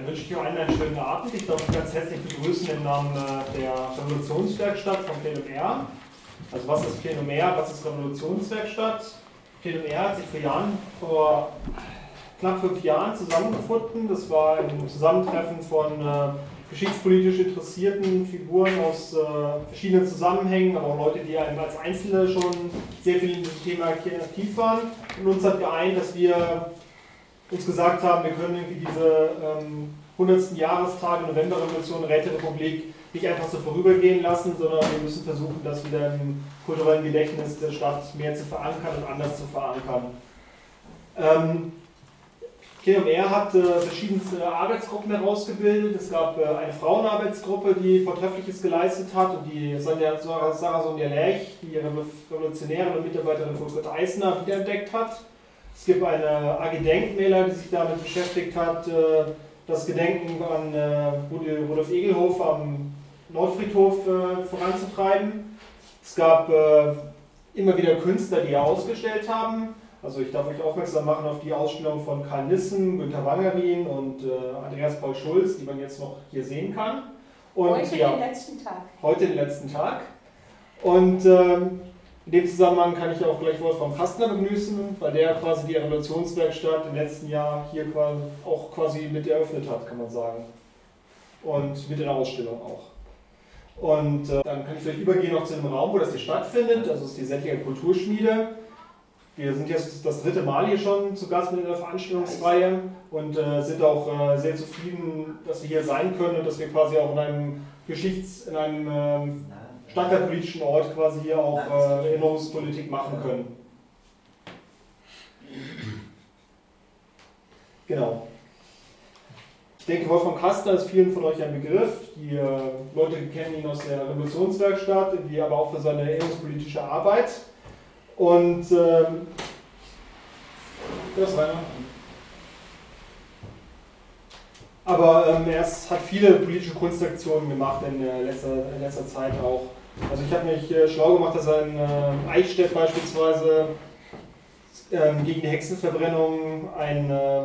dann wünsche ich euch allen einen schönen Abend. Ich darf euch ganz herzlich begrüßen im Namen äh, der Revolutionswerkstatt von PNR. Also was ist PNR, was ist Revolutionswerkstatt? PNR hat sich vor Jahren, vor knapp fünf Jahren zusammengefunden. Das war ein Zusammentreffen von äh, geschichtspolitisch interessierten Figuren aus äh, verschiedenen Zusammenhängen, aber auch Leute, die als Einzelne schon sehr viel in diesem Thema aktiv waren. Und uns hat geeint, dass wir uns gesagt haben, wir können irgendwie diese ähm, 100. Jahrestag Novemberrevolution Räterepublik nicht einfach so vorübergehen lassen, sondern wir müssen versuchen, das wieder im kulturellen Gedächtnis der Stadt mehr zu verankern und anders zu verankern. Ähm, KMR hat äh, verschiedenste Arbeitsgruppen herausgebildet. Es gab äh, eine Frauenarbeitsgruppe, die Vortreffliches geleistet hat und die Sarah Sonja Lerch, die Revolutionärin und Mitarbeiterin von Kurt Eisner, wiederentdeckt hat. Es gibt eine AG Denkmäler, die sich damit beschäftigt hat, äh, das Gedenken an äh, Rudolf Egelhof am Nordfriedhof äh, voranzutreiben. Es gab immer wieder Künstler, die ausgestellt haben. Also ich darf euch aufmerksam machen auf die Ausstellung von Karl Nissen, Günter Wangerin und Andreas Paul Schulz, die man jetzt noch hier sehen kann. Und, heute ja, den letzten Tag. Heute den letzten Tag. Und ähm, in dem Zusammenhang kann ich auch gleich Wolfram Kastner begrüßen, weil der quasi die Revolutionswerkstatt im letzten Jahr hier auch quasi mit eröffnet hat, kann man sagen. Und mit der Ausstellung auch. Und äh, dann kann ich vielleicht übergehen noch zu dem Raum, wo das hier stattfindet. Das ist die Sättinger Kulturschmiede. Wir sind jetzt das dritte Mal hier schon zu Gast mit der Veranstaltungsreihe und äh, sind auch äh, sehr zufrieden, dass wir hier sein können und dass wir quasi auch in einem Geschichts-, in einem ähm, stadtpolitischen Ort quasi hier auch äh, Erinnerungspolitik machen können. Genau. Ich denke, Wolfram Kastner ist vielen von euch ein Begriff. Die äh, Leute kennen ihn aus der Revolutionswerkstatt, wie aber auch für seine erinnerungspolitische Arbeit. Und ähm, das Rainer. Aber ähm, er hat viele politische Kunstaktionen gemacht in, äh, letzter, in letzter Zeit auch. Also ich habe mich äh, schlau gemacht, dass er in äh, Eichstätt beispielsweise ähm, gegen die Hexenverbrennung ein, äh,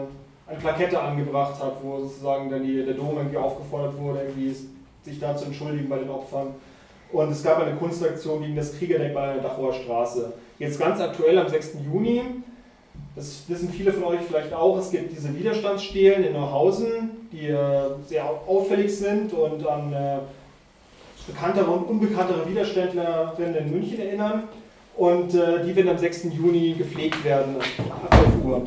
eine Plakette angebracht hat, wo sozusagen dann die, der Dom irgendwie aufgefordert wurde, irgendwie sich da zu entschuldigen bei den Opfern. Und es gab eine Kunstaktion gegen das Kriegerdenkmal an der Dachauer Straße. Jetzt ganz aktuell am 6. Juni, das wissen viele von euch vielleicht auch, es gibt diese Widerstandsstelen in Neuhausen, die äh, sehr auffällig sind und an äh, bekanntere und unbekanntere Widerständlerinnen in München erinnern. Und äh, die werden am 6. Juni gepflegt werden, ab 11 Uhr.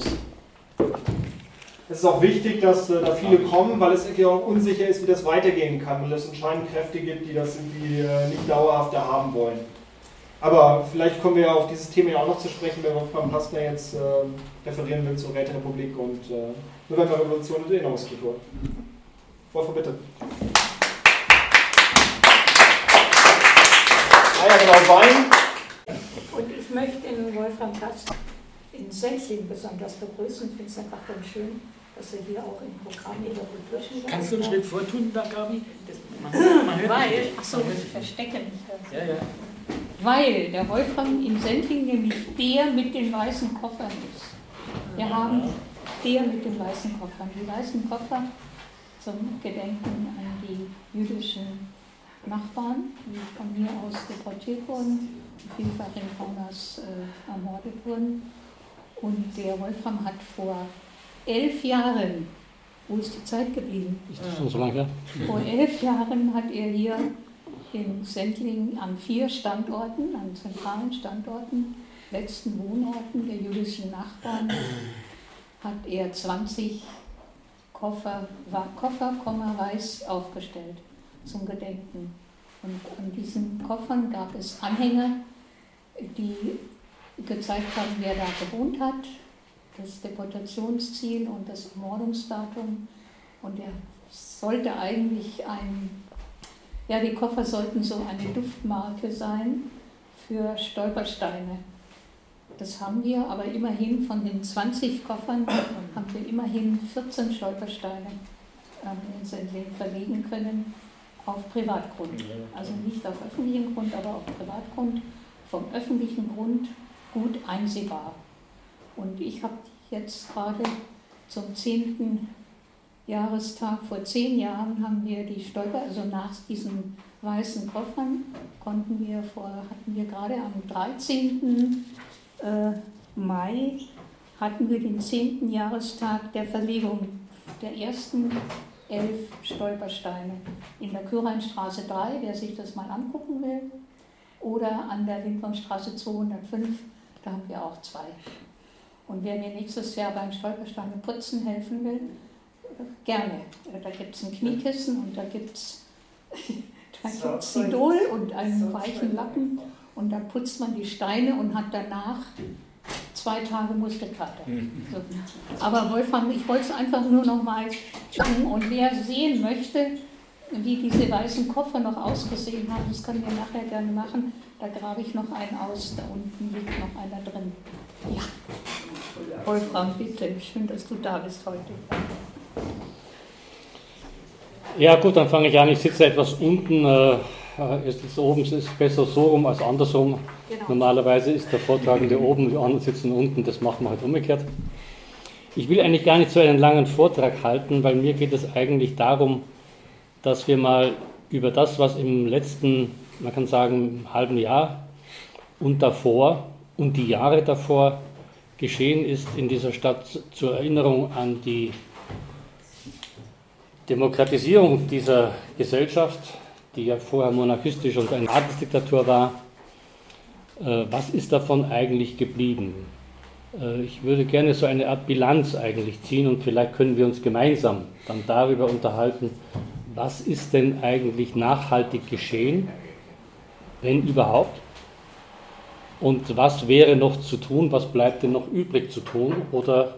Es ist auch wichtig, dass äh, da viele kommen, weil es auch unsicher ist, wie das weitergehen kann, weil es anscheinend Kräfte gibt, die das irgendwie äh, nicht dauerhaft haben wollen. Aber vielleicht kommen wir ja auf dieses Thema ja auch noch zu sprechen, wenn Wolfgang Pastner jetzt äh, referieren will zur Räterepublik und äh, Novemberrevolution und Erinnerungskultur. Wolfgang, bitte. Ja, genau, Wein. Und ich möchte den Wolfram Katz in Senzling besonders begrüßen. Ich finde es einfach ganz schön, dass er hier auch im Programm über Kulturschule Kannst du einen Schritt vortun, da, Gabi? Das, man, man hört Weil, achso, ich verstecke mich. Ja, ja. Weil der Wolfram in Sendling nämlich der mit den weißen Koffern ist. Wir haben der mit den weißen Koffern. Die weißen Koffer zum Gedenken an die jüdischen Nachbarn, die von mir aus deportiert wurden, vielfach in Kaunas äh, ermordet wurden. Und der Wolfram hat vor elf Jahren, wo ist die Zeit geblieben? Ist das schon so lange? Vor elf Jahren hat er hier in Sendling an vier Standorten, an zentralen Standorten, letzten Wohnorten der jüdischen Nachbarn, hat er 20 Koffer, Koffer, Reis aufgestellt zum Gedenken. Und an diesen Koffern gab es Anhänger, die gezeigt haben, wer da gewohnt hat, das Deportationsziel und das Ermordungsdatum. Und er sollte eigentlich ein, ja, die Koffer sollten so eine Duftmarke sein für Stolpersteine. Das haben wir, aber immerhin von den 20 Koffern haben wir immerhin 14 Stolpersteine ähm, in Sendling verlegen können auf Privatgrund. Also nicht auf öffentlichem Grund, aber auf Privatgrund, vom öffentlichen Grund gut einsehbar. Und ich habe jetzt gerade zum 10. Jahrestag vor zehn Jahren haben wir die Stolper, also nach diesen weißen Koffern, konnten wir vor, hatten wir gerade am 13. Äh, Mai hatten wir den 10. Jahrestag der Verlegung der ersten elf Stolpersteine in der Küreinstraße 3, wer sich das mal angucken will, oder an der Lindwurmstraße 205, da haben wir auch zwei. Und wer mir nächstes Jahr beim Stolpersteine putzen helfen will, gerne. Da gibt es ein Kniekissen und da gibt es da gibt's Sidol und einen weichen Lappen und da putzt man die Steine und hat danach zwei Tage Muskelkater. So. Aber Wolfgang, ich wollte es einfach nur noch mal sagen und wer sehen möchte, wie diese weißen Koffer noch ausgesehen haben, das können wir nachher gerne machen. Da grabe ich noch einen aus, da unten liegt noch einer drin. Ja. Wolfram, bitte, schön, dass du da bist heute. Ja gut, dann fange ich an. Ich sitze etwas unten. Äh, ist jetzt oben ist besser so rum als andersrum. Genau. Normalerweise ist der Vortragende oben, die anderen sitzen unten. Das machen wir halt umgekehrt. Ich will eigentlich gar nicht so einen langen Vortrag halten, weil mir geht es eigentlich darum, dass wir mal über das, was im letzten, man kann sagen, halben Jahr und davor und die Jahre davor geschehen ist in dieser Stadt zur Erinnerung an die Demokratisierung dieser Gesellschaft, die ja vorher monarchistisch und eine Adelsdiktatur war, äh, was ist davon eigentlich geblieben? Äh, ich würde gerne so eine Art Bilanz eigentlich ziehen und vielleicht können wir uns gemeinsam dann darüber unterhalten, was ist denn eigentlich nachhaltig geschehen, wenn überhaupt? Und was wäre noch zu tun, was bleibt denn noch übrig zu tun? Oder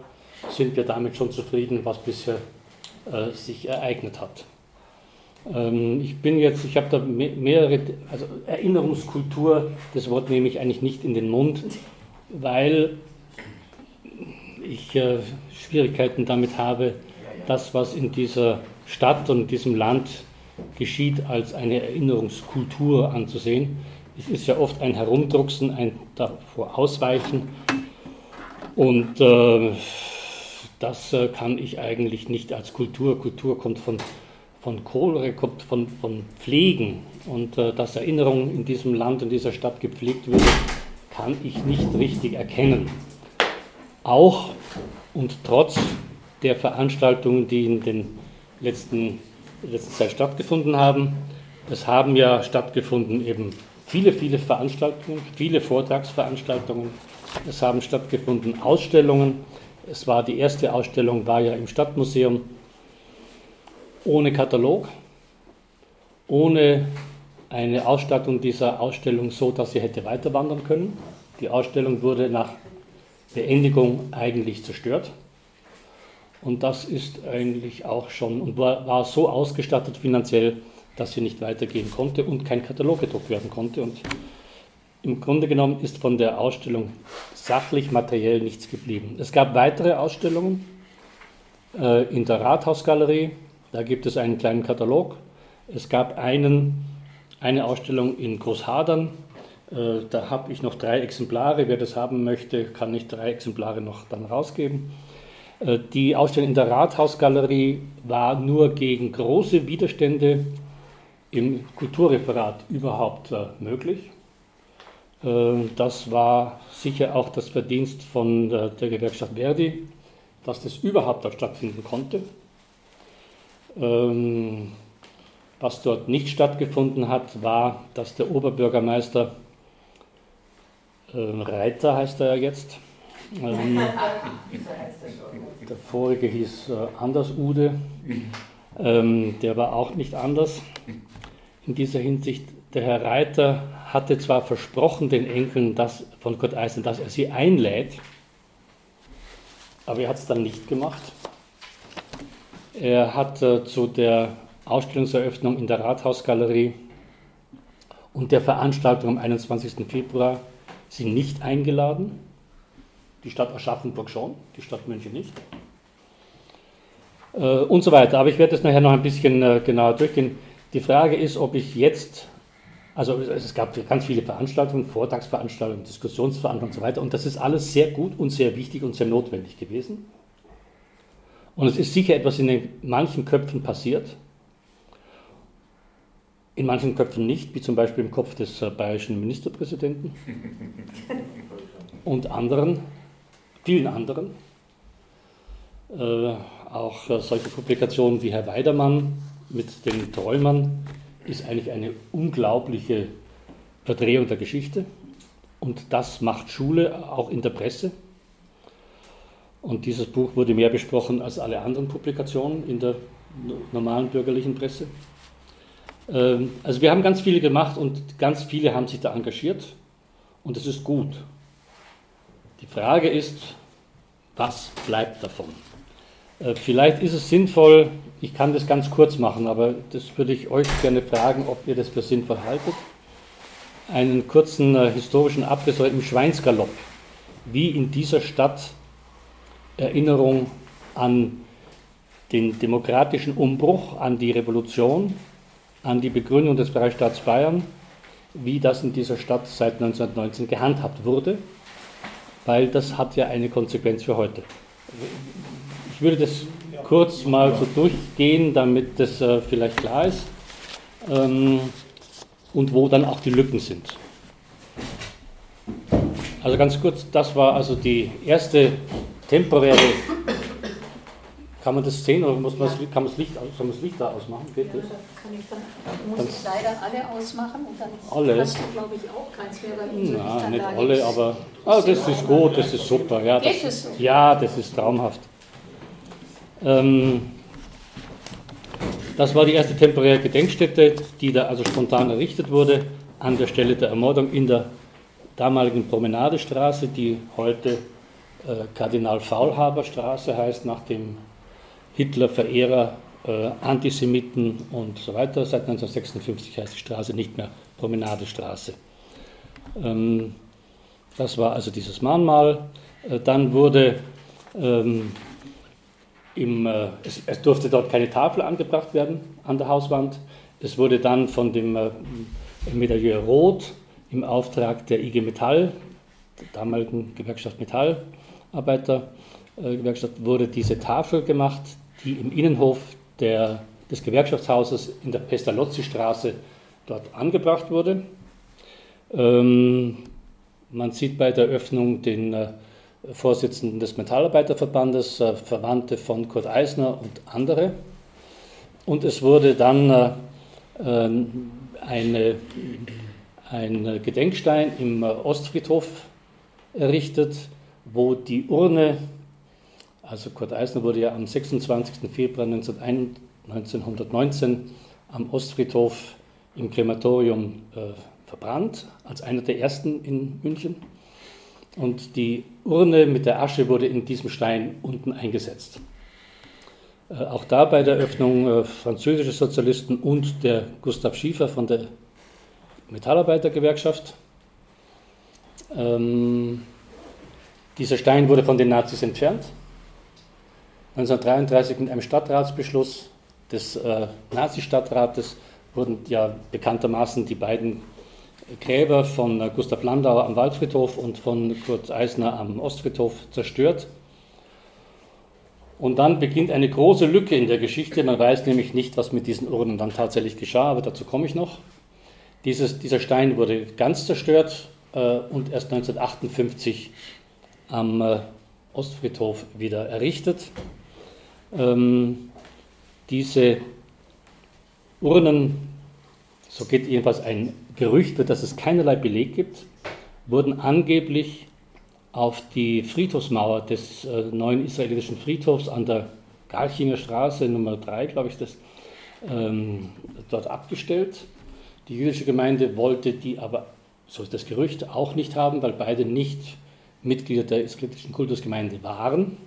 sind wir damit schon zufrieden, was bisher äh, sich ereignet hat. Ähm, ich bin jetzt, ich habe da mehrere, also Erinnerungskultur, das Wort nehme ich eigentlich nicht in den Mund, weil ich äh, Schwierigkeiten damit habe, das, was in dieser Stadt und in diesem Land geschieht, als eine Erinnerungskultur anzusehen. Es ist ja oft ein Herumdrucksen, ein davor Ausweichen und äh, das äh, kann ich eigentlich nicht als Kultur. Kultur kommt von, von Kohle, kommt von, von Pflegen. Und äh, dass Erinnerung in diesem Land, in dieser Stadt gepflegt wird, kann ich nicht richtig erkennen. Auch und trotz der Veranstaltungen, die in den letzten letzten Zeit stattgefunden haben. Es haben ja stattgefunden eben viele, viele Veranstaltungen, viele Vortragsveranstaltungen. Es haben stattgefunden Ausstellungen. Es war die erste Ausstellung, war ja im Stadtmuseum ohne Katalog, ohne eine Ausstattung dieser Ausstellung so, dass sie hätte weiter wandern können. Die Ausstellung wurde nach Beendigung eigentlich zerstört. Und das ist eigentlich auch schon und war, war so ausgestattet finanziell, dass sie nicht weitergehen konnte und kein Katalog gedruckt werden konnte. Und im Grunde genommen ist von der Ausstellung sachlich, materiell nichts geblieben. Es gab weitere Ausstellungen äh, in der Rathausgalerie, da gibt es einen kleinen Katalog. Es gab einen, eine Ausstellung in Großhadern, äh, da habe ich noch drei Exemplare. Wer das haben möchte, kann ich drei Exemplare noch dann rausgeben. Äh, die Ausstellung in der Rathausgalerie war nur gegen große Widerstände im Kulturreferat überhaupt äh, möglich. Das war sicher auch das Verdienst von der, Gewerkschaft Verdi, dass das überhaupt stattfinden konnte. Ähm, was dort nicht stattgefunden hat, war, dass der Oberbürgermeister äh, Reiter heißt er ja jetzt. Ähm, der vorige hieß äh, Anders Ude. Ähm, der war auch nicht anders in dieser Hinsicht. Der Herr Reiter hatte zwar versprochen den Enkeln das, von Gott Eisen, dass er sie einlädt, aber er hat es dann nicht gemacht. Er hat äh, zu der Ausstellungseröffnung in der Rathausgalerie und der Veranstaltung am 21. Februar sie nicht eingeladen. Die Stadt Aschaffenburg schon, die Stadt München nicht. Äh, und so weiter. Aber ich werde das nachher noch ein bisschen äh, genauer durchgehen. Die Frage ist, ob ich jetzt also es gab ganz viele Veranstaltungen, Vortragsveranstaltungen, Diskussionsveranstaltungen und so weiter. Und das ist alles sehr gut und sehr wichtig und sehr notwendig gewesen. Und es ist sicher etwas in den manchen Köpfen passiert, in manchen Köpfen nicht, wie zum Beispiel im Kopf des äh, bayerischen Ministerpräsidenten und anderen, vielen anderen. Äh, auch äh, solche Publikationen wie Herr Weidermann mit den Träumern ist eigentlich eine unglaubliche Verdrehung der Geschichte. Und das macht Schule auch in der Presse. Und dieses Buch wurde mehr besprochen als alle anderen Publikationen in der normalen bürgerlichen Presse. Ähm, also wir haben ganz viele gemacht und ganz viele haben sich da engagiert und es ist gut. Die Frage ist, was bleibt davon? Äh, vielleicht ist es sinnvoll, ich kann das ganz kurz machen, aber das würde ich euch gerne fragen, ob ihr das für sinnvoll haltet. Einen kurzen äh, historischen Abriss im Schweinsgalopp, wie in dieser Stadt Erinnerung an den demokratischen Umbruch, an die Revolution, an die Begründung des Freistaats Bayern, wie das in dieser Stadt seit 1919 gehandhabt wurde, weil das hat ja eine Konsequenz für heute. Ich würde das kurz mal so durchgehen, damit das äh, vielleicht klar ist ähm, und wo dann auch die Lücken sind. Also ganz kurz, das war also die erste temporäre kann man das sehen oder muss man ja. kann man das Licht, soll man das Licht da ausmachen? Geht ja, das? Kann ich dann, muss ich leider alle ausmachen und dann alle. hast du, glaube ich, auch keins mehr, weil Na, nicht alle, aber ah, das ist gut, das ist super. Ja, das, ist, ja, das ist traumhaft. Ähm, das war die erste temporäre Gedenkstätte, die da also spontan errichtet wurde, an der Stelle der Ermordung in der damaligen Promenadestraße, die heute äh, Kardinal Faulhaber Straße heißt, nach dem Hitler-Verehrer, äh, Antisemiten und so weiter. Seit 1956 heißt die Straße nicht mehr Promenadestraße. Ähm, das war also dieses Mahnmal. Äh, dann wurde ähm, im, es, es, durfte dort keine Tafel angebracht werden an der Hauswand. Es wurde dann von dem äh, Medailleur Roth im Auftrag der IG Metall, der damaligen Gewerkschaft Metallarbeiter, äh, Gewerkschaft, wurde diese Tafel gemacht, die im Innenhof der, des Gewerkschaftshauses in der Pestalozzi-Straße dort angebracht wurde. Ähm, man sieht bei der Öffnung den äh, Vorsitzenden des Metallarbeiterverbandes, äh, Verwandte von Kurt Eisner und andere. Und es wurde dann äh, ähm, eine, ein Gedenkstein im äh, Ostfriedhof errichtet, wo die Urne also Kurt Eisner wurde ja am 26. Februar 1919 am Ostfriedhof im Krematorium äh, verbrannt, als einer der ersten in München. Und die Urne mit der Asche wurde in diesem Stein unten eingesetzt. Äh, auch da bei der Eröffnung äh, französische Sozialisten und der Gustav Schiefer von der Metallarbeitergewerkschaft. Ähm, dieser Stein wurde von den Nazis entfernt 1933 mit einem Stadtratsbeschluss des äh, Nazi-Stadtrates wurden ja bekanntermaßen die beiden Gräber von äh, Gustav Landauer am Waldfriedhof und von Kurt Eisner am Ostfriedhof zerstört. Und dann beginnt eine große Lücke in der Geschichte. Man weiß nämlich nicht, was mit diesen Urnen dann tatsächlich geschah, aber dazu komme ich noch. Dieses, dieser Stein wurde ganz zerstört äh, und erst 1958 am äh, Ostfriedhof wieder errichtet. Ähm, diese Urnen, so geht jedenfalls ein Gerücht, für das es keinerlei Beleg gibt, wurden angeblich auf die Friedhofsmauer des äh, neuen israelitischen Friedhofs an der Garchinger Straße Nummer 3, glaube ich, das, ähm, dort abgestellt. Die jüdische Gemeinde wollte die aber, so ist das Gerücht, auch nicht haben, weil beide nicht Mitglieder der israelitischen Kultusgemeinde waren.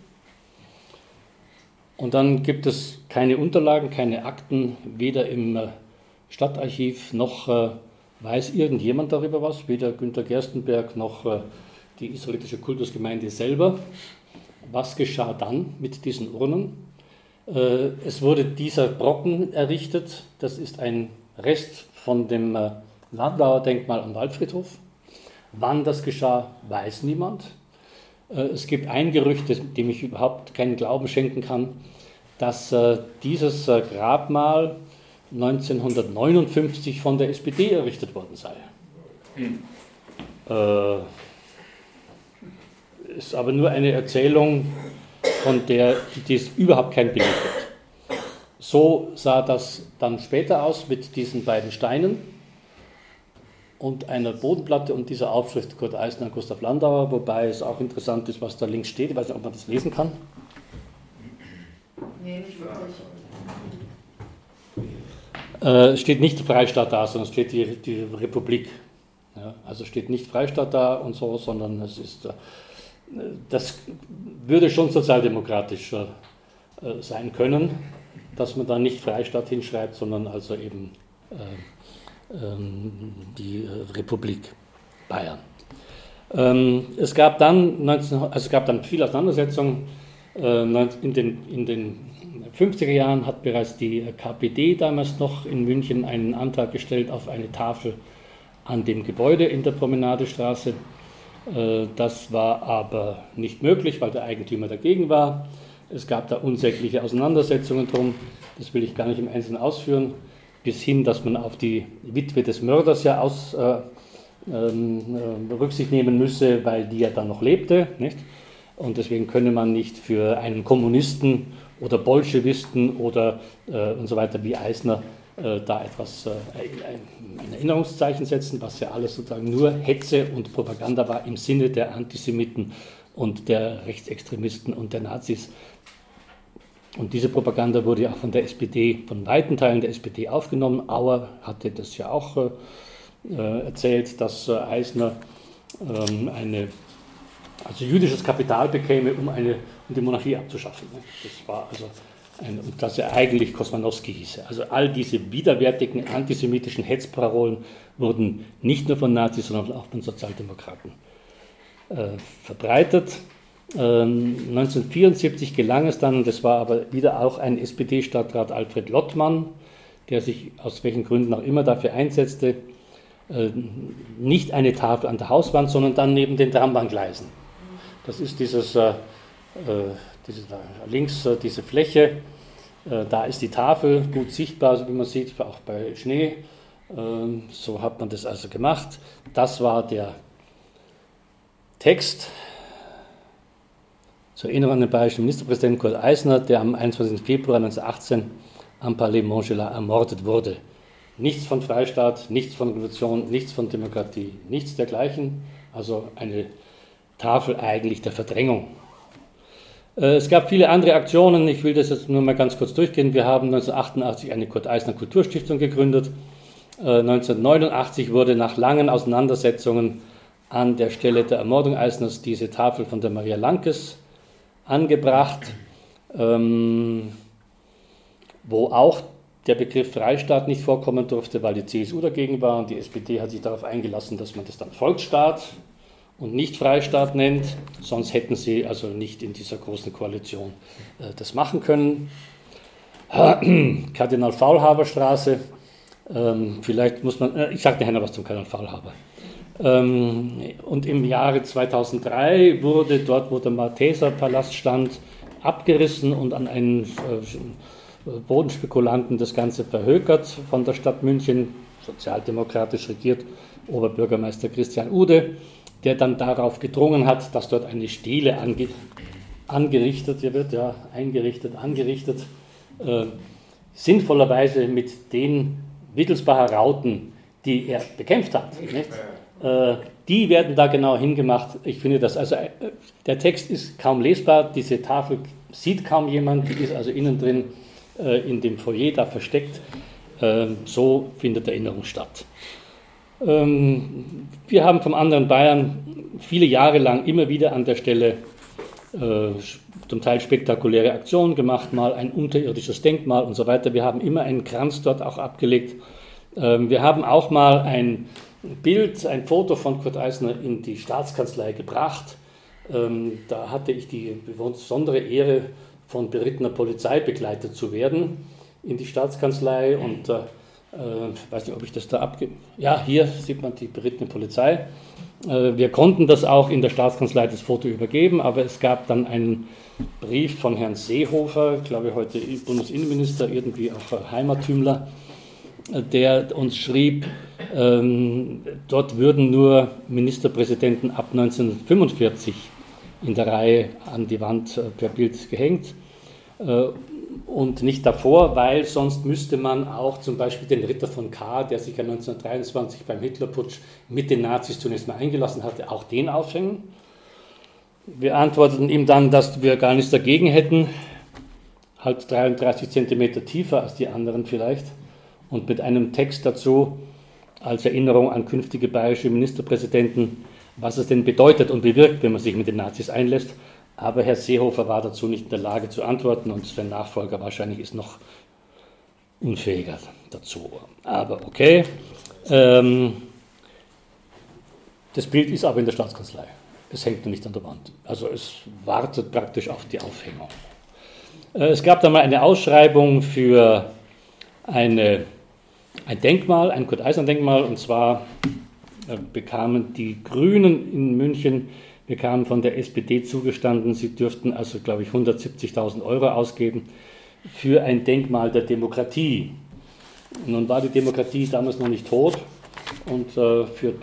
Und dann gibt es keine Unterlagen, keine Akten, weder im äh, Stadtarchiv noch äh, weiß irgendjemand darüber was, weder Günter Gerstenberg noch äh, die israelitische Kultusgemeinde selber. Was geschah dann mit diesen Urnen? Es wurde dieser Brocken errichtet, das ist ein Rest von dem Landauer Denkmal am Waldfriedhof. Wann das geschah, weiß niemand. Es gibt ein Gerücht, dem ich überhaupt keinen Glauben schenken kann. dass äh, dieses äh, Grabmal 1959 von der SPD errichtet worden sei. Hm. Äh, ist aber nur eine Erzählung, von der es überhaupt kein Bild gibt. So sah das dann später aus mit diesen beiden Steinen und einer Bodenplatte und dieser Aufschrift Kurt Eisner und Gustav Landauer, wobei es auch interessant ist, was da links steht. Ich weiß nicht, ob man das lesen kann. Nee, nicht wirklich. Äh, steht nicht Freistaat da, sondern es steht die, die Republik. Ja, also steht nicht Freistaat da und so, sondern es ist, äh, das würde schon sozialdemokratisch äh, sein können, dass man da nicht Freistaat hinschreibt, sondern also eben äh, die Republik Bayern. Ähm, es, gab dann 19, also es gab dann viele Auseinandersetzungen äh, in den, in den 50er Jahren hat bereits die KPD damals noch in München einen Antrag gestellt auf eine Tafel an dem Gebäude in der Promenadestraße. Äh, das war aber nicht möglich, weil der Eigentümer dagegen war. Es gab da unsägliche Auseinandersetzungen drum, das will ich gar nicht im Einzelnen ausführen, bis hin, dass man auf die Witwe des Mörders ja aus, äh, ähm, äh, Rücksicht nehmen müsse, weil die ja dann noch lebte. Nicht? Und deswegen könne man nicht für einen Kommunisten oder Bolschewisten oder äh, und so weiter wie Eisner äh, da etwas, äh, ein, Erinnerungszeichen setzen, was ja alles sozusagen nur Hetze und Propaganda war im Sinne der Antisemiten und der Rechtsextremisten und der Nazis. Und diese Propaganda wurde ja auch von der SPD, von weiten Teilen der SPD aufgenommen. Auer hatte das ja auch äh, äh erzählt, dass äh, Eisner ähm, eine also jüdisches Kapital bekäme, um, eine, um die Monarchie abzuschaffen. Das war also ein, und das er eigentlich Kosmanowski hieße. Also all diese widerwärtigen antisemitischen Hetzparolen wurden nicht nur von Nazis, sondern auch von Sozialdemokraten äh, verbreitet. Ähm, 1974 gelang es dann, das war aber wieder auch ein SPD-Stadtrat Alfred Lottmann, der sich aus welchen Gründen auch immer dafür einsetzte, äh, nicht eine Tafel an der Hauswand, sondern dann neben den Trambahngleisen das ist dieses, äh, äh, diese, links äh, diese Fläche, da ist die Tafel gut sichtbar, wie man sieht, auch bei Schnee. Ähm, so hat man das also gemacht. Das war der Text zur Erinnerung an den bayerischen Ministerpräsidenten Kurt Eisner, der am 21. Februar 1918 am Palais Montgelat ermordet wurde. Nichts von Freistaat, nichts von Revolution, nichts von Demokratie, nichts dergleichen. Also eine Tafel eigentlich der Verdrängung. Äh, es gab viele andere Aktionen, ich will das jetzt nur mal ganz kurz durchgehen. Wir haben 1988 eine Kurt Eisner Kulturstiftung gegründet. 1989 äh, wurde nach langen Auseinandersetzungen an der Stelle der Ermordung Eisners diese Tafel von der Maria Lankes angebracht, ähm, wo auch der Begriff Freistaat nicht vorkommen durfte, weil die CSU dagegen war und die SPD hat sich darauf eingelassen, dass man das dann Volksstaat und nicht Freistaat nennt, sonst hätten sie also nicht in dieser großen Koalition äh, das machen können. Kardinal Faulhaber Straße, ähm, vielleicht muss man, äh, ich sage nachher noch was zum Kardinal Faulhaber. Ähm, und im Jahre 2003 wurde dort, wo der Malteser Palast stand, abgerissen und an einen äh, Bodenspekulanten das Ganze verhökert von der Stadt München, sozialdemokratisch regiert, Oberbürgermeister Christian Ude der dann darauf gedrungen hat, dass dort eine Stele ange, angerichtet wird, ja, eingerichtet, angerichtet, äh, sinnvollerweise mit den Wittelsbacher Rauten, die er bekämpft hat. Äh, die werden da genau hingemacht. Ich finde das, also äh, der Text ist kaum lesbar, diese Tafel sieht kaum jemand, die ist also innen drin äh, in dem Foyer da versteckt. Äh, so findet Erinnerung statt. Ähm, wir haben vom anderen Bayern viele Jahre lang immer wieder an der Stelle äh, zum Teil spektakuläre Aktionen gemacht, mal ein unterirdisches Denkmal und so weiter. Wir haben immer einen Kranz dort auch abgelegt. Ähm, wir haben auch mal ein Bild, ein Foto von Kurt Eisner in die Staatskanzlei gebracht. Ähm, da hatte ich die besondere Ehre, von berittener Polizei begleitet zu werden in die Staatskanzlei und äh, äh, ich weiß nicht, ob ich das da abge... Ja, hier sieht man die berittene Polizei. Äh, wir konnten das auch in der Staatskanzlei das Foto übergeben, aber es gab dann einen Brief von Herrn Seehofer, glaube ich heute Bundesinnenminister, irgendwie auch Heimatümler, äh, der uns schrieb, ähm, dort würden nur Ministerpräsidenten ab 1945 in der Reihe an die Wand per Bild gehängt und nicht davor, weil sonst müsste man auch zum Beispiel den Ritter von K., der sich ja 1923 beim Hitlerputsch mit den Nazis zunächst mal eingelassen hatte, auch den aufhängen. Wir antworteten ihm dann, dass wir gar nichts dagegen hätten, halt 33 Zentimeter tiefer als die anderen vielleicht, und mit einem Text dazu als Erinnerung an künftige bayerische Ministerpräsidenten, was es denn bedeutet und bewirkt, wenn man sich mit den Nazis einlässt. Aber Herr Seehofer war dazu nicht in der Lage zu antworten und sein Nachfolger wahrscheinlich ist noch unfähiger dazu. Aber okay. Ähm, das Bild ist aber in der Staatskanzlei. Es hängt noch nicht an der Wand. Also es wartet praktisch auf die Aufhängung. Äh, es gab dann mal eine Ausschreibung für eine, ein Denkmal, ein Kurt-Eisner-Denkmal, und zwar äh, bekamen die Grünen in München wir kamen von der SPD zugestanden, sie dürften also, glaube ich, 170.000 Euro ausgeben für ein Denkmal der Demokratie. Nun war die Demokratie damals noch nicht tot. Und äh, für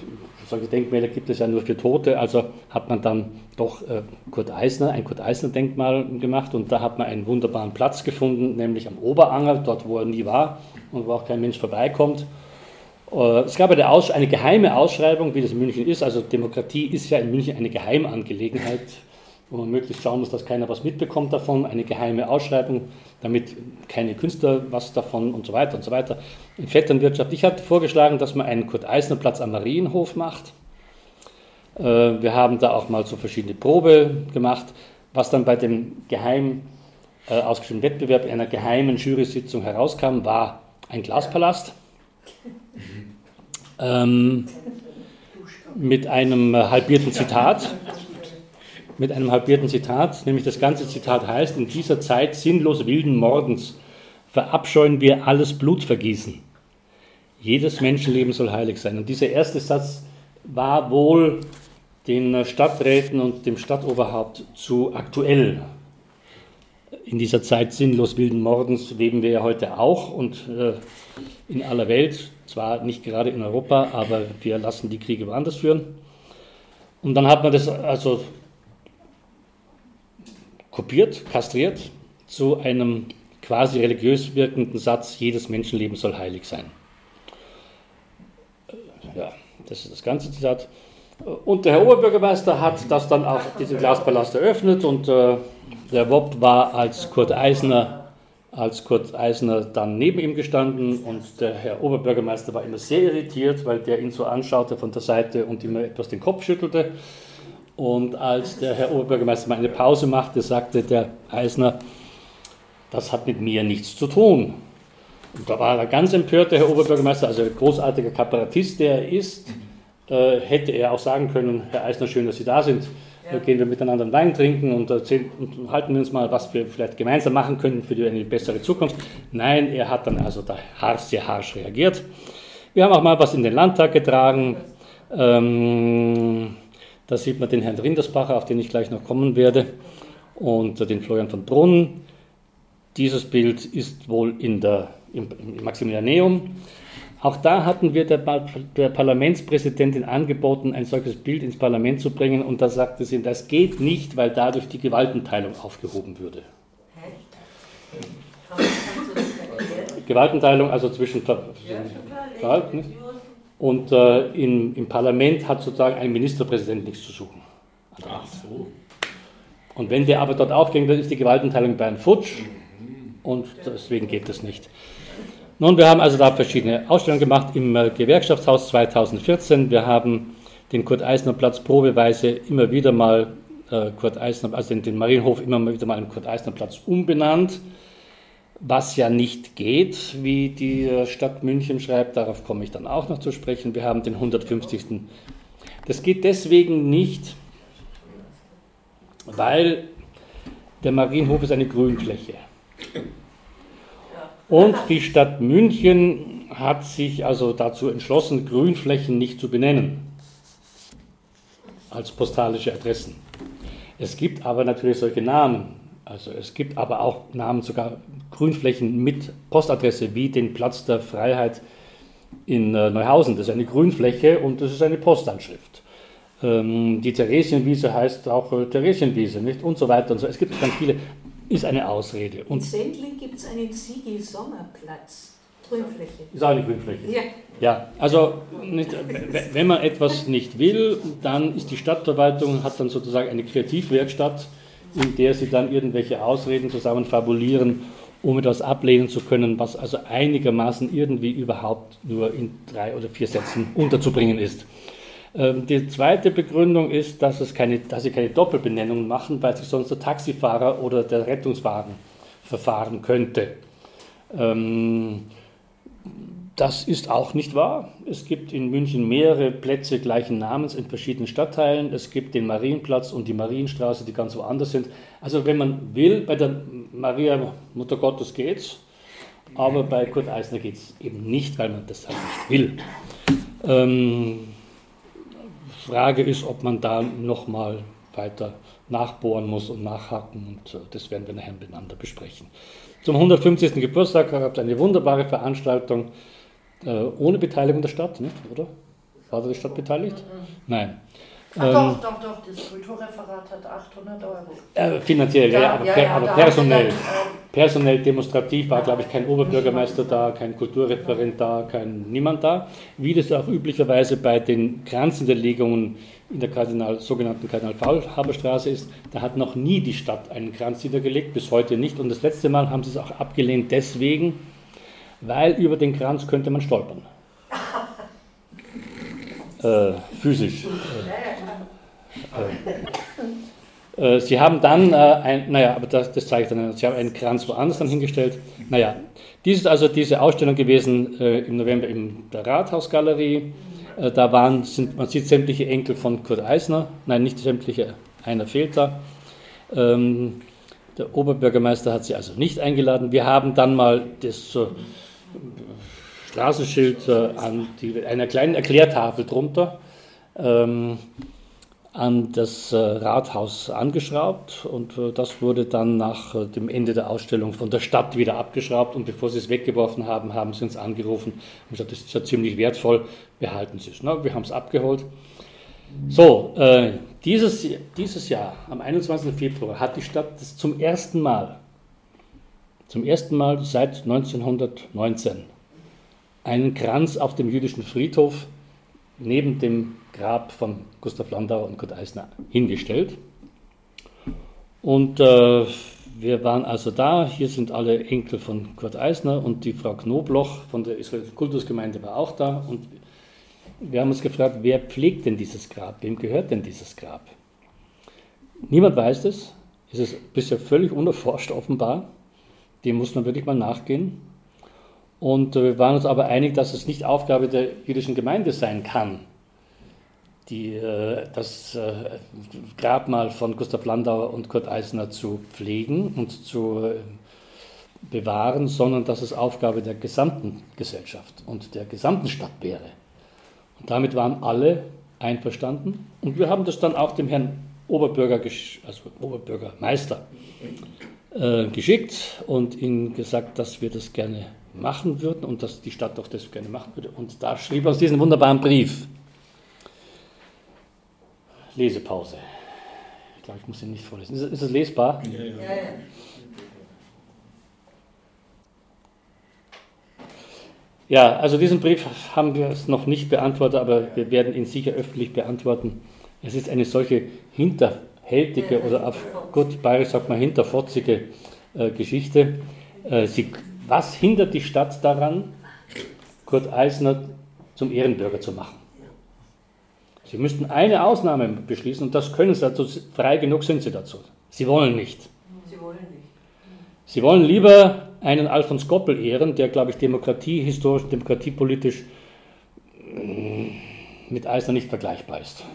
solche Denkmäler gibt es ja nur für Tote, also hat man dann doch äh, Kurt Eisner, ein Kurt Eisner Denkmal gemacht und da hat man einen wunderbaren Platz gefunden, nämlich am Oberanger, dort wo er nie war und wo auch kein Mensch vorbeikommt. Äh, es gab eine, eine geheime Ausschreibung, wie das in München ist. Also Demokratie ist ja in München eine Geheimangelegenheit, wo man möglichst schauen muss, dass keiner was mitbekommt davon. Eine geheime Ausschreibung, damit keine Künstler was davon und so weiter und so weiter. In Vetternwirtschaft. Ich hatte vorgeschlagen, dass man einen Kurt-Eisner-Platz am Marienhof macht. Äh, wir haben da auch mal so verschiedene Probe gemacht, was dann bei dem geheim äh, ausgeschriebenen Wettbewerb einer geheimen Jury-Sitzung herauskam, war ein Glaspalast ähm, mit einem halbierten Zitat. Mit einem halbierten Zitat, nämlich das ganze Zitat heißt, in dieser Zeit sinnlos wilden Mordens verabscheuen wir alles Blutvergießen. Jedes Menschenleben soll heilig sein. Und dieser erste Satz war wohl den Stadträten und dem Stadtoberhaupt zu aktuell. In dieser Zeit sinnlos wilden Mordens leben wir ja heute auch und äh, in aller Welt, zwar nicht gerade in Europa, aber wir lassen die Kriege woanders führen. Und dann hat man das also kopiert, kastriert zu einem quasi religiös wirkenden Satz, jedes Menschenleben soll heilig sein. Ja, das ist das ganze Zitat. Und der Herr Oberbürgermeister hat das dann auch, diesen Glaspalast eröffnet und äh, der WOP war als Kurt Eisner als Kurt Eisner dann neben ihm gestanden und der Herr Oberbürgermeister war immer sehr irritiert, weil der ihn so anschaute von der Seite und immer etwas den Kopf schüttelte. Und als der Herr Oberbürgermeister mal eine Pause machte, sagte der Eisner, das hat mit mir nichts zu tun. Und da war er ganz empört, der Herr Oberbürgermeister, also ein großartiger Kabarettist, der er ist, hätte er auch sagen können, Herr Eisner, schön, dass Sie da sind. Ja. gehen wir miteinander einen Wein trinken und, erzählen, und halten wir uns mal, was wir vielleicht gemeinsam machen können für die, eine bessere Zukunft. Nein, er hat dann also da harsch, sehr harsch reagiert. Wir haben auch mal was in den Landtag getragen. Ähm, da sieht man den Herrn Rindersbacher, auf den ich gleich noch kommen werde, und den Florian von Brunn. Dieses Bild ist wohl in der, im, im Maximilianeum. Auch da hatten wir der, der, Parlamentspräsidentin angeboten, ein solches Bild ins Parlament zu bringen, und da sagte sie, das geht nicht, weil dadurch die Gewaltenteilung aufgehoben würde. Gewaltenteilung, also zwischen ja, und äh, in, im Parlament hat sozusagen ein Ministerpräsident nichts zu suchen. Ach so. Und wenn der aber dort aufgeht, dann ist die Gewaltenteilung beim Futsch und deswegen geht das nicht. Nun, wir haben also da verschiedene Ausstellungen gemacht im äh, Gewerkschaftshaus 2014. Wir haben den Kurt-Eisner-Platz probeweise immer wieder mal äh, Kurt Eisner, also den, den Marienhof immer wieder mal in Kurt-Eisner-Platz umbenannt, was ja nicht geht, wie die äh, Stadt München schreibt. Darauf komme ich dann auch noch zu sprechen. Wir haben den 150. Das geht deswegen nicht, weil der Marienhof ist eine Grünfläche. Und die Stadt München hat sich also dazu entschlossen, Grünflächen nicht zu benennen als postalische Adressen. Es gibt aber natürlich solche Namen. Also es gibt aber auch Namen, sogar Grünflächen mit Postadresse, wie den Platz der Freiheit in äh, Neuhausen. Das ist eine Grünfläche und das ist eine Postanschrift. Ähm, die Theresienwiese heißt auch äh, Theresienwiese, nicht? Und so weiter und so. Es gibt ganz viele, ist eine Ausrede. Und in Sendling gibt es einen Sigi-Sommerplatz. Grünfläche. Ist auch eine Grünfläche. Ja. Ja, also nicht, wenn man etwas nicht will, dann ist die Stadtverwaltung, hat dann sozusagen eine Kreativwerkstatt, in der sie dann irgendwelche Ausreden zusammen fabulieren, um etwas ablehnen zu können, was also einigermaßen irgendwie überhaupt nur in drei oder vier Sätzen unterzubringen ist. Ähm, die zweite Begründung ist, dass, es keine, dass sie keine Doppelbenennung machen, weil sich sonst der Taxifahrer oder der Rettungswagen verfahren könnte. Ähm, das ist auch nicht wahr. Es gibt in München mehrere Plätze gleichen Namens in verschiedenen Stadtteilen. Es gibt den Marienplatz und die Marienstraße, die ganz woanders sind. Also wenn man will, bei der Maria Mutter Gottes geht's, aber bei Kurt Eisner geht es eben nicht, weil man das halt nicht will. Ähm, Frage ist, ob man da nochmal weiter nachbohren muss und nachhaken und äh, das werden wir nachher miteinander besprechen. Zum 150. Geburtstag gab es eine wunderbare Veranstaltung äh, ohne Beteiligung der Stadt, nicht? oder? War da die Stadt beteiligt? Mhm. Nein. Ach, ähm, doch, doch, doch, das Kulturreferat hat 800 Euro. Äh, finanziell, ja, ja, aber, ja, per, aber personell. Dann, äh, personell, demonstrativ war, glaube ich, kein Oberbürgermeister da, kein Kulturreferent da, kein niemand da. Wie das auch üblicherweise bei den Kranzniederlegungen in der Kardinal, sogenannten Kardinal-Faulhaber-Straße ist, da hat noch nie die Stadt einen Kranz niedergelegt, bis heute nicht. Und das letzte Mal haben sie es auch abgelehnt deswegen, weil über den Kranz könnte man stolpern. äh, physisch. Äh, sie haben dann, äh, ein, naja, aber das, das zeige ich dann, Sie haben einen Kranz woanders dann hingestellt. Naja, dies ist also diese Ausstellung gewesen äh, im November in der Rathausgalerie. Äh, da waren, sind, man sieht sämtliche Enkel von Kurt Eisner, nein, nicht sämtliche, einer fehlt da. Ähm, der Oberbürgermeister hat sie also nicht eingeladen. Wir haben dann mal das äh, Straßenschild äh, an die, einer kleinen Erklärtafel drunter ähm, an das äh, Rathaus angeschraubt und äh, das wurde dann nach äh, dem Ende der Ausstellung von der Stadt wieder abgeschraubt und bevor sie es weggeworfen haben, haben sie uns angerufen und gesagt, das ist ja ziemlich wertvoll, behalten Sie es. Na, wir haben es abgeholt. So, äh, dieses, dieses Jahr, am 21. Februar, hat die Stadt das zum ersten Mal, zum ersten Mal seit 1919, einen Kranz auf dem jüdischen Friedhof neben dem Grab von Gustav Landauer und Kurt Eisner hingestellt. Und äh, wir waren also da. Hier sind alle Enkel von Kurt Eisner und die Frau Knobloch von der Israelischen Kultusgemeinde war auch da. Und wir haben uns gefragt, wer pflegt denn dieses Grab? Wem gehört denn dieses Grab? Niemand weiß es. Es ist bisher völlig unerforscht offenbar. Dem muss man wirklich mal nachgehen. Und äh, wir waren uns aber einig, dass es nicht Aufgabe der jüdischen Gemeinde sein kann, die, äh, das äh, Grabmal von Gustav Landauer und Kurt Eisner zu pflegen und zu bewahren, sondern dass es Aufgabe der gesamten Gesellschaft und der gesamten Stadt wäre. Und damit waren alle einverstanden. Und wir haben das dann auch dem Herrn Oberbürger, also Oberbürgermeister, geschickt und ihm gesagt, dass wir das gerne machen würden und dass die Stadt auch das gerne machen würde. Und da schrieb er uns diesen wunderbaren Brief. Lesepause. Ich glaube, ich muss ihn nicht vorlesen. Ist, ist es lesbar? Ja, ja. ja, ja. also diesen Brief haben wir es noch nicht beantwortet, aber wir werden ihn sicher öffentlich beantworten. Es ist eine solche hinterhältige oder auf gut bayerisch sagt man hinterfotzige äh, Geschichte. Äh, sie was hindert die Stadt daran, Kurt Eisner zum Ehrenbürger zu machen? Sie müssten eine Ausnahme beschließen und das können Sie dazu, frei genug sind Sie dazu. Sie wollen nicht. Sie wollen nicht. Sie wollen lieber einen Alfons Goppel ehren, der, glaube ich, Demokratie, historisch, demokratiepolitisch mm, mit Eisner nicht vergleichbar ist.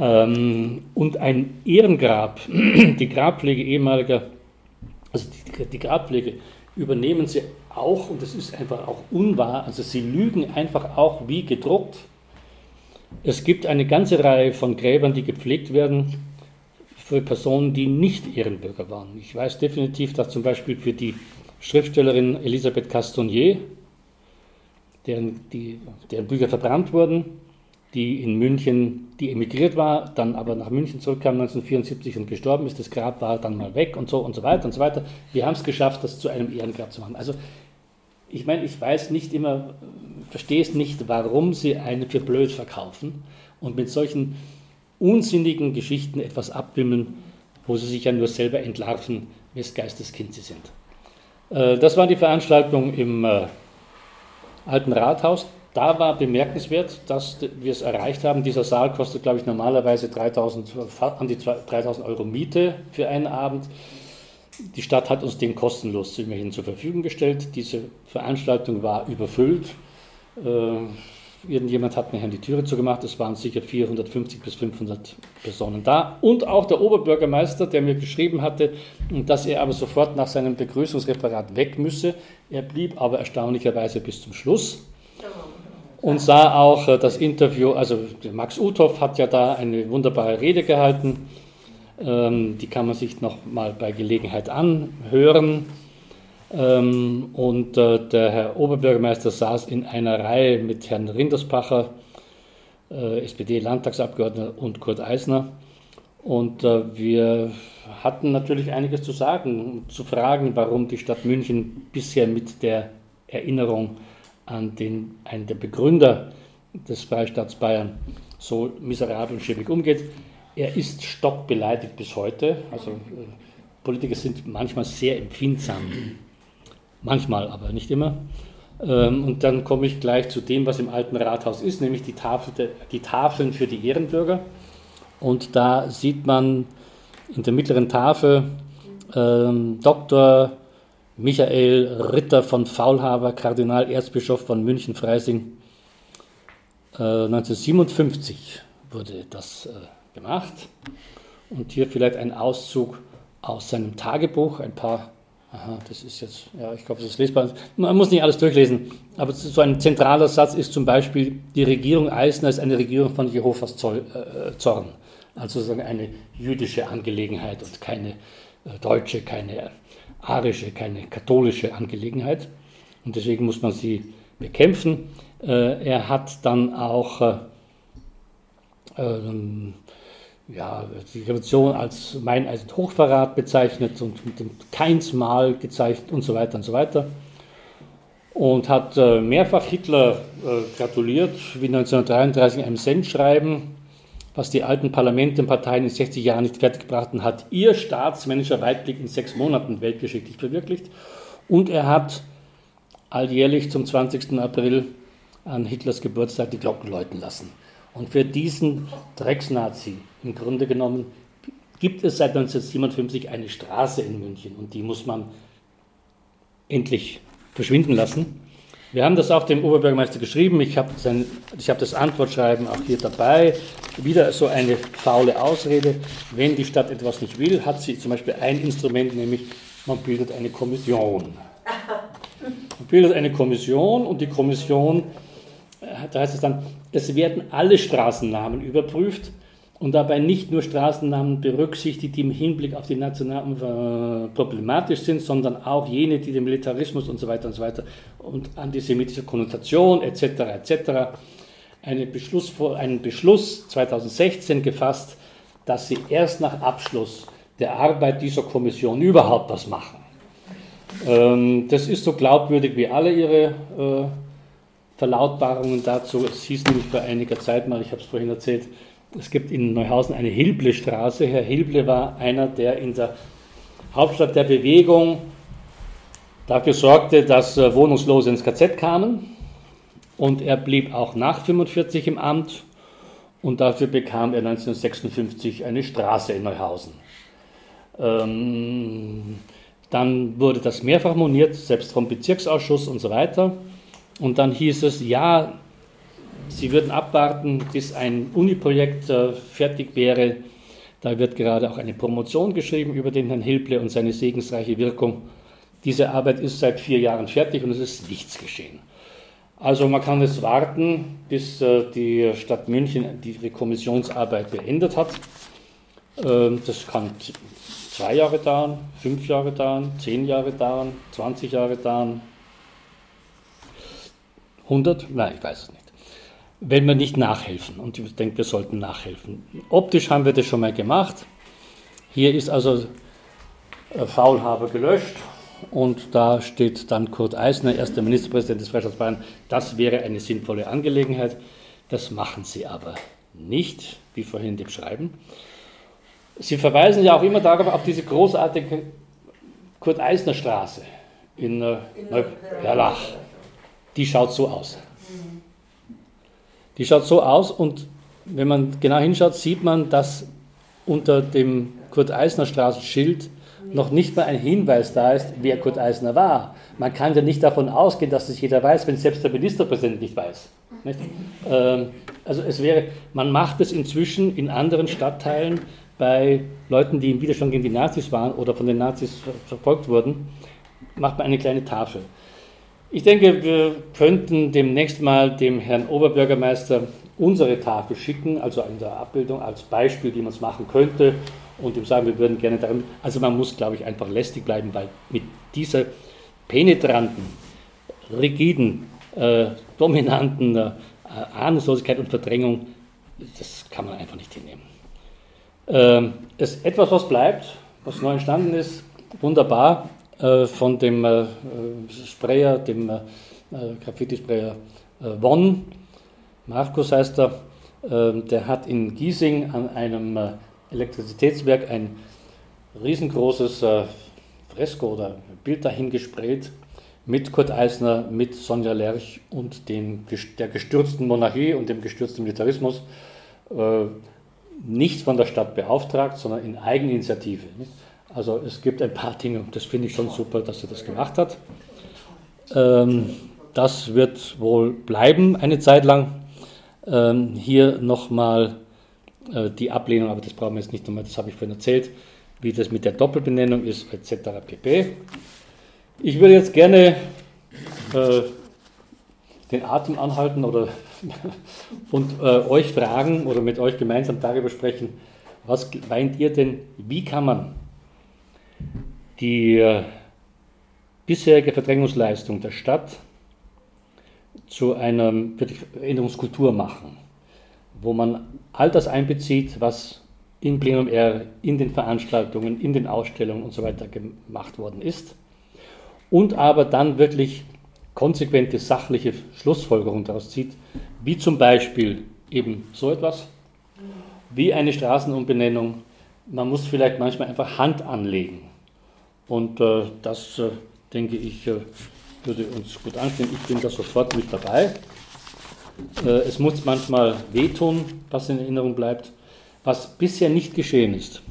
Ähm, und ein Ehrengrab, die Grabpflege ehemaliger die, Grabpflege übernehmen sie auch, und das ist einfach auch unwahr, also sie lügen einfach auch wie gedruckt. Es gibt eine ganze Reihe von Gräbern, die gepflegt werden für Personen, die nicht Ehrenbürger waren. Ich weiß definitiv, dass zum Beispiel für die Schriftstellerin Elisabeth Castonier, deren, die, deren Bücher verbrannt wurden, die in München, die emigriert war, dann aber nach München zurückkam 1974 und gestorben ist. Das Grab war dann mal weg und so und so weiter und so weiter. Wir haben es geschafft, das zu einem Ehrengrab zu machen. Also ich meine, ich weiß nicht immer, verstehe es nicht, warum sie einen für blöd verkaufen und mit solchen unsinnigen Geschichten etwas abwimmeln, wo sie sich ja nur selber entlarven, wes Geisteskind sie sind. Äh, das war die Veranstaltung im äh, Alten Rathaus da war bemerkenswert, dass wir es erreicht haben. Dieser Saal kostet, glaube ich, normalerweise 3000, an die 3000 Euro Miete für einen Abend. Die Stadt hat uns den kostenlos immerhin zur Verfügung gestellt. Diese Veranstaltung war überfüllt. Äh, irgendjemand hat mir die Türe zugemacht. Es waren sicher 450 bis 500 Personen da. Und auch der Oberbürgermeister, der mir geschrieben hatte, dass er aber sofort nach seinem Begrüßungsreferat weg müsse. Er blieb aber erstaunlicherweise bis zum Schluss und sah auch äh, das Interview, also Max Uthoff hat ja da eine wunderbare Rede gehalten, ähm, die kann man sich noch mal bei Gelegenheit anhören. Ähm, und äh, der Herr Oberbürgermeister saß in einer Reihe mit Herrn Rinderspacher, äh, SPD-Landtagsabgeordneter und Kurt Eisner. Und wir hatten natürlich einiges zu sagen, zu fragen, warum die Stadt München bisher mit der Erinnerung an den, einen der Begründer des Freistaats Bayern so miserabel und schäbig umgeht. Er ist stockbeleidigt bis heute. Also äh, Politiker sind manchmal sehr empfindsam. Manchmal, aber nicht immer. Ähm, und dann komme ich gleich zu dem, was im alten Rathaus ist, nämlich die, Tafel, die Tafeln für die Ehrenbürger. Und da sieht man in der mittleren Tafel ähm, Dr. Michael Ritter von Faulhaber, Kardinal Erzbischof von München-Freising. Äh, 1957 wurde das äh, gemacht. Und hier vielleicht ein Auszug aus seinem Tagebuch, ein paar, aha, das ist jetzt, ja, ich glaube, das ist lesbar. Man muss nicht alles durchlesen, aber so ein zentraler Satz ist zum Beispiel, die Regierung Eisner ist eine Regierung von Jehovas äh, Zorn. Also sozusagen eine jüdische Angelegenheit und keine äh, deutsche, keine arische, keine katholische Angelegenheit. Und deswegen muss man sie bekämpfen. Äh, er hat dann auch äh, ähm, ja, die Revolution als Meineisen Hochverrat bezeichnet und mit dem Keinsmal gezeichnet und so weiter und so weiter. Und hat äh, mehrfach Hitler gratuliert, wie 1933 in einem Sendschreiben, was die alten Parlamente und Parteien in 60 Jahren nicht fertiggebracht haben, hat ihr staatsmännischer Weitblick in sechs Monaten weltgeschichtlich verwirklicht. Und er hat alljährlich zum 20. April an Hitlers Geburtstag die Glocken läuten lassen. Und für diesen Drecksnazi im Grunde genommen gibt es seit 1957 eine Straße in München und die muss man endlich verschwinden lassen. Wir haben das auch dem Oberbürgermeister geschrieben. Ich habe, habe das Antwortschreiben auch hier dabei. Wieder so eine faule Ausrede. Wenn die Stadt etwas nicht will, hat sie zum Beispiel ein Instrument, nämlich man bildet eine Kommission. Man bildet eine Kommission und die Kommission, äh, da heißt es dann, es werden alle Straßennamen überprüft und dabei nicht nur Straßennamen berücksichtigt, die im Hinblick auf die Nationalen äh, problematisch sind, sondern auch jene, die den Militarismus und so weiter und so weiter und antisemitische Konnotation etc. etc. Eine Beschluss, einen Beschluss 2016 gefasst, dass sie erst nach Abschluss der Arbeit dieser Kommission überhaupt was machen. Ähm, das ist so glaubwürdig wie alle ihre äh, Verlautbarungen dazu. Es hieß nämlich vor einiger Zeit mal, ich habe es vorhin erzählt, es gibt in Neuhausen eine Hilble-Straße. Herr Hilble war einer, der in der Hauptstadt der Bewegung dafür sorgte, dass äh, Wohnungslose ins KZ kamen. Und er blieb auch nach 45 im Amt. Und dafür bekam er 1956 eine Straße in Neuhausen. Ähm, dann wurde das mehrfach moniert, selbst vom Bezirksausschuss und so weiter. Und dann hieß es, ja, Sie würden abwarten, bis ein Uni-Projekt äh, fertig wäre. Da wird gerade auch eine Promotion geschrieben über den Herrn Hilble und seine segensreiche Wirkung. Diese Arbeit ist seit vier Jahren fertig und es ist nichts geschehen. Also man kann jetzt warten, bis äh, die Stadt München ihre Kommissionsarbeit beendet hat. Ähm, das kann zwei Jahre dauern, fünf Jahre dauern, zehn Jahre dauern, 20 Jahre dauern, 100? Nein, ich weiß es nicht. Wenn wir nicht nachhelfen, und ich denke, wir sollten nachhelfen. Optisch haben wir das schon mal gemacht. Hier ist also Faulhaber gelöscht und da steht dann Kurt Eisner, erster Ministerpräsident des Freistaats Bayern, das wäre eine sinnvolle Angelegenheit. Das machen sie aber nicht, wie vorhin in dem Schreiben. Sie verweisen ja auch immer darauf, auf diese großartige Kurt-Eisner-Straße in, äh, Neuperlach. Die schaut so aus. Die schaut so aus und wenn man genau hinschaut, sieht man, dass unter dem Kurt-Eisner-Straßenschild noch nicht mal ein Hinweis da ist, wer Kurt Eisner war. Man kann ja nicht davon ausgehen, dass das jeder weiß, wenn selbst der Ministerpräsident nicht weiß. Nicht? Ähm, also es wäre, man macht es inzwischen in anderen Stadtteilen bei Leuten, die im Widerstand gegen die Nazis waren oder von den Nazis verfolgt wurden, macht man eine kleine Tafel. Ich denke, wir könnten demnächst mal dem Herrn Oberbürgermeister unsere Tafel schicken, also in der Abbildung als Beispiel, wie man es machen könnte und ihm sagen, wir würden gerne darin. Also man muss, glaube ich, einfach lästig bleiben, weil mit dieser penetranten, rigiden, äh, dominanten äh, Ahnungslosigkeit und Verdrängung, das kann man einfach nicht hinnehmen. Ähm, es, etwas, was bleibt, was neu entstanden ist, wunderbar, von dem äh, Sprayer, dem äh, Graffiti-Sprayer Won, Markus heißt er, ähm, der hat in Giesing an einem Elektrizitätswerk ein riesengroßes Fresko oder Bild dahin gesprayt mit Kurt Eisner, mit Sonja Lerch und dem, der gestürzten Monarchie und dem gestürzten Militarismus nicht von der Stadt beauftragt, sondern in Eigeninitiative. Also es gibt ein paar Dinge, das finde ich schon super, dass er das gemacht hat. Ähm, das wird wohl bleiben eine Zeit lang. Ähm, hier nochmal äh, die Ablehnung, aber das brauchen wir jetzt nicht nochmal, das habe ich vorhin erzählt, wie das mit der Doppelbenennung ist, etc. pp. Ich würde jetzt gerne äh, den Atem anhalten oder und äh, euch fragen oder mit euch gemeinsam darüber sprechen, was meint ihr denn, wie kann man die äh, bisherige Verdrängungsleistung der Stadt zu einer wirklich Erinnerungskultur machen, wo man all das einbezieht, was im Plenum R, in den Veranstaltungen, in den Ausstellungen und so weiter gemacht worden ist und aber dann wirklich konsequente sachliche Schlussfolgerungen daraus zieht, wie zum Beispiel eben so etwas, wie eine Straßenumbenennung. Man muss vielleicht manchmal einfach Hand anlegen. Und äh, das, äh, denke ich, äh, würde uns gut anstehen. Ich bin da sofort mit dabei. Äh, es muss manchmal wehtun, was in Erinnerung bleibt. Was bisher nicht geschehen ist,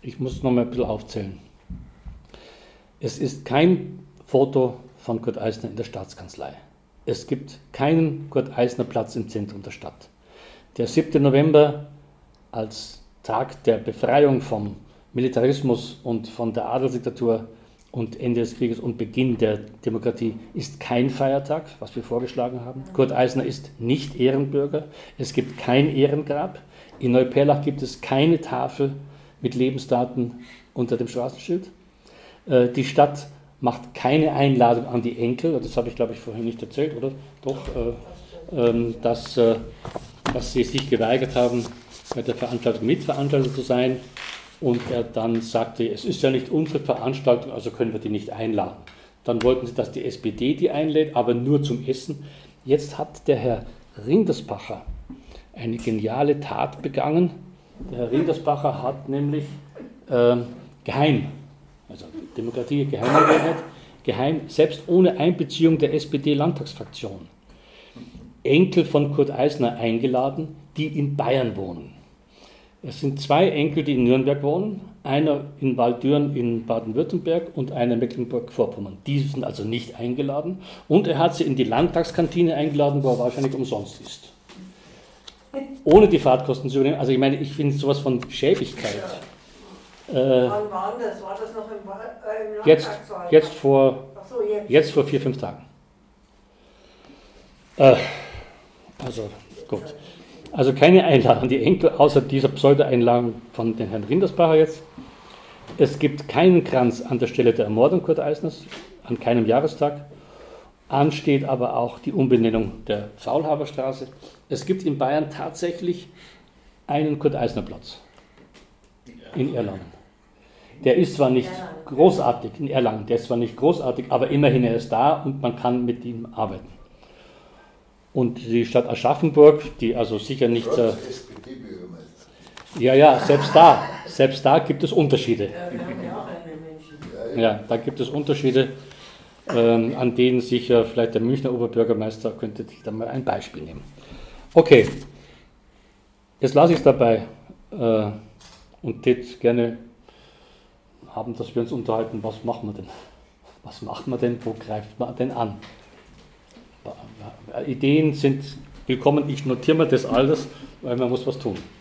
ich muss noch mal ein bisschen aufzählen. Es ist kein Foto von Kurt Eisner in der Staatskanzlei. Es gibt keinen Kurt Eisner Platz im Zentrum der Stadt. Der 7. November als Tag der Befreiung vom Militarismus und von der Adelsdiktatur und Ende des Krieges und Beginn der Demokratie ist kein Feiertag, was wir vorgeschlagen haben. Kurt Eisner ist nicht Ehrenbürger. Es gibt kein Ehrengrab. In Neuperlach gibt es keine Tafel mit Lebensdaten unter dem Straßenschild. Äh, die Stadt macht keine Einladung an die Enkel, das habe ich glaube ich vorhin nicht erzählt, oder? Doch, äh, äh, dass, äh, dass sie sich geweigert haben, bei der Veranstaltung Mitveranstalter zu sein. Und er dann sagte, es ist ja nicht unsere Veranstaltung, also können wir die nicht einladen. Dann wollten sie, dass die SPD die einlädt, aber nur zum Essen. Jetzt hat der Herr Rindersbacher eine geniale Tat begangen. Der Herr Rindersbacher hat nämlich äh, geheim also Demokratie, Geheimangelegenheit, geheim, selbst ohne Einbeziehung der SPD-Landtagsfraktion, Enkel von Kurt Eisner eingeladen, die in Bayern wohnen. Es sind zwei Enkel, die in Nürnberg wohnen, einer in Waldüren in Baden-Württemberg und einer in Mecklenburg-Vorpommern. Die sind also nicht eingeladen und er hat sie in die Landtagskantine eingeladen, wo er wahrscheinlich umsonst ist. Ohne die Fahrtkosten zu übernehmen. Also ich meine, ich finde sowas von Schäbigkeit Äh, Wann war das? War das noch im, äh, im jetzt, Landtagswahlkampf? jetzt, vor, so, jetzt. jetzt vor vier, fünf Tagen. Äh, also, gut. Also keine Einladung an die Enkel, außer dieser Pseudo-Einladung von den Herrn Rindersbacher jetzt. Es gibt keinen Kranz an der Stelle der Ermordung Kurt Eisners, an keinem Jahrestag. Ansteht aber auch die Umbenennung der Faulhaberstraße. Es gibt in Bayern tatsächlich einen Kurt Eisner Platz in Erlangen. Der ist zwar nicht großartig in Erlangen, der ist zwar nicht großartig, aber immerhin er ist da und man kann mit ihm arbeiten. Und die Stadt Aschaffenburg, die also sicher nicht. Äh, ja, ja, selbst da, selbst da gibt es Unterschiede. Ja, da gibt es Unterschiede, ähm, an denen sicher vielleicht der Münchner Oberbürgermeister könnte sich da mal ein Beispiel nehmen. Okay, jetzt lasse ich es dabei äh, und tät gerne haben, dass wir uns unterhalten, was machen wir denn? Was machen wir denn? Wo greift man denn an? Ideen sind willkommen, ich notiere mir das alles, weil man muss was tun.